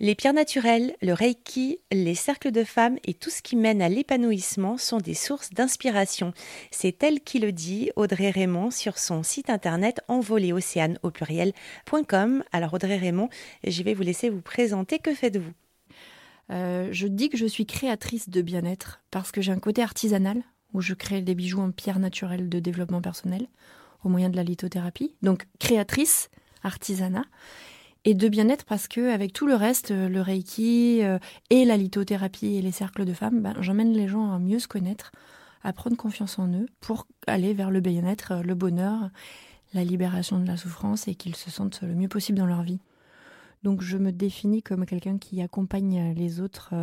Les pierres naturelles, le reiki, les cercles de femmes et tout ce qui mène à l'épanouissement sont des sources d'inspiration. C'est elle qui le dit, Audrey Raymond, sur son site internet envoléocéane au pluriel.com. Alors Audrey Raymond, je vais vous laisser vous présenter. Que faites-vous? Euh, Je dis que je suis créatrice de bien-être parce que j'ai un côté artisanal où je crée des bijoux en pierre naturelle de développement personnel au moyen de la lithothérapie. Donc créatrice, artisanat et de bien-être parce que avec tout le reste, euh, le reiki euh, et la lithothérapie et les cercles de femmes, ben, j'emmène les gens à mieux se connaître, à prendre confiance en eux pour aller vers le bien-être, euh, le bonheur, la libération de la souffrance et qu'ils se sentent le mieux possible dans leur vie. Donc je me définis comme quelqu'un qui accompagne les autres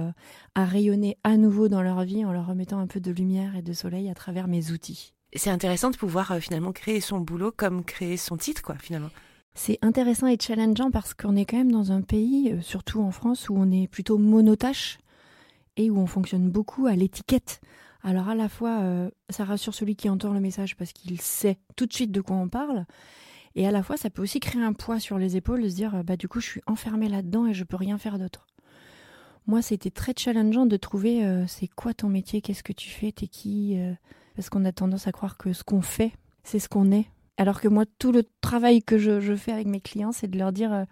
à rayonner à nouveau dans leur vie en leur remettant un peu de lumière et de soleil à travers mes outils. C'est intéressant de pouvoir finalement créer son boulot comme créer son titre, quoi, finalement. C'est intéressant et challengeant parce qu'on est quand même dans un pays, euh, surtout en France, où on est plutôt monotache et où on fonctionne beaucoup à l'étiquette. Alors à la fois, euh, ça rassure celui qui entend le message parce qu'il sait tout de suite de quoi on parle, et à la fois, ça peut aussi créer un poids sur les épaules de se dire, bah du coup, je suis enfermée là-dedans et je peux rien faire d'autre. Moi, c'était très challengeant de trouver, euh, c'est quoi ton métier, qu'est-ce que tu fais, t'es qui, parce qu'on a tendance à croire que ce qu'on fait, c'est ce qu'on est. Alors que moi, tout le travail que je, fais avec mes clients, c'est de leur dire, euh,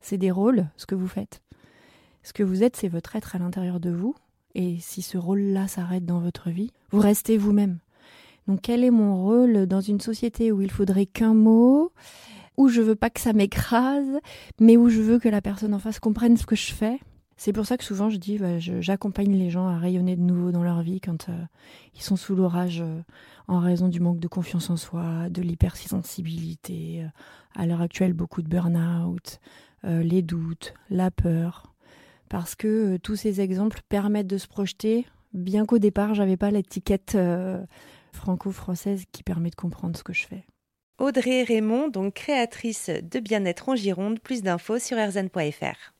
c'est des rôles, ce que vous faites. Ce que vous êtes, c'est votre être à l'intérieur de vous. Et si ce rôle-là s'arrête dans votre vie, vous restez vous-même. Donc quel est mon rôle dans une société où il faudrait qu'un mot, où je veux pas que ça m'écrase, mais où je veux que la personne en face comprenne ce que je fais? C'est pour ça que souvent je dis, bah, j'accompagne les gens à rayonner de nouveau dans leur vie quand euh, ils sont sous l'orage euh, en raison du manque de confiance en soi, de l'hypersensibilité, euh, à l'heure actuelle beaucoup de burn-out, les doutes, la peur. Parce que tous ces exemples permettent de se projeter, bien qu'au départ j'avais pas l'étiquette franco-française qui permet de comprendre ce que je fais. Audrey Raymond, donc créatrice de bien-être en Gironde, plus d'infos sur rzn.fr.